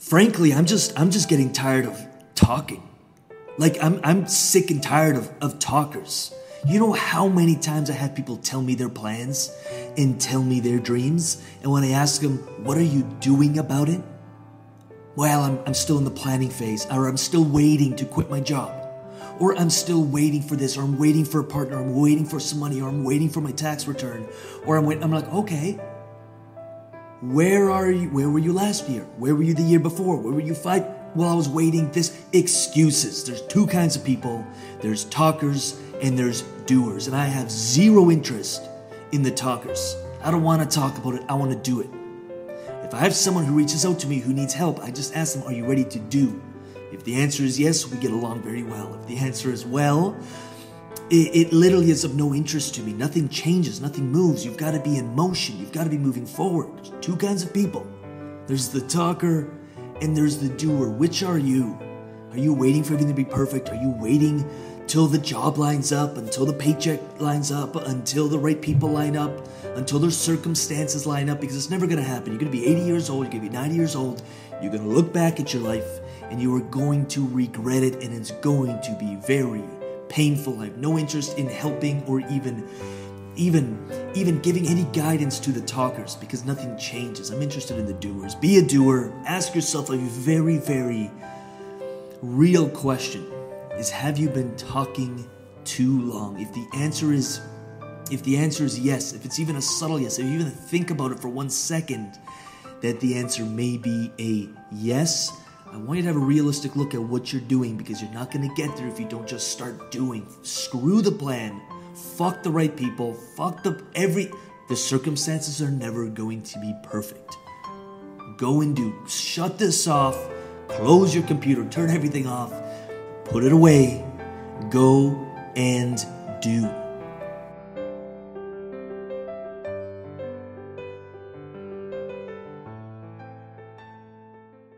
frankly, I'm just I'm just getting tired of talking. Like I'm I'm sick and tired of, of talkers. You know how many times I had people tell me their plans and tell me their dreams, and when I ask them, what are you doing about it? Well, I'm, I'm still in the planning phase, or I'm still waiting to quit my job, or I'm still waiting for this, or I'm waiting for a partner, I'm waiting for some money, or I'm waiting for my tax return, or I'm waiting. I'm like, okay, where are you? Where were you last year? Where were you the year before? Where were you five? Well, I was waiting. This excuses. There's two kinds of people. There's talkers and there's doers, and I have zero interest in the talkers. I don't want to talk about it. I want to do it. If I have someone who reaches out to me who needs help, I just ask them, "Are you ready to do?" If the answer is yes, we get along very well. If the answer is well, it, it, literally is of no interest to me. Nothing changes, nothing moves. You've got to be in motion, you've got to be moving forward. There's two kinds of people there's the talker and there's the doer. Which are you? Are you waiting for everything to be perfect? Are you waiting till the job lines up, until the paycheck lines up, until the right people line up, until their circumstances line up? Because it's never going to happen. You're going to be 80 years old, you're going to be 90 years old, you're going to look back at your life and you are going to regret it, and it's going to be very painful. I have no interest in helping or even even even giving any guidance to the talkers because nothing changes. I'm interested in the doers. Be a doer. Ask yourself a very very real question is have you been talking too long? If the answer is if the answer is yes, if it's even a subtle yes, if you even think about it for one second, that the answer may be a yes, want you to have a realistic look at what you're doing because you're not going to get there if you don't just start doing. Screw the plan. Fuck the right people. Fuck the every. The circumstances are never going to be perfect. Go and do. Shut this off. Close your computer. Turn everything off. Put it away. Go and do.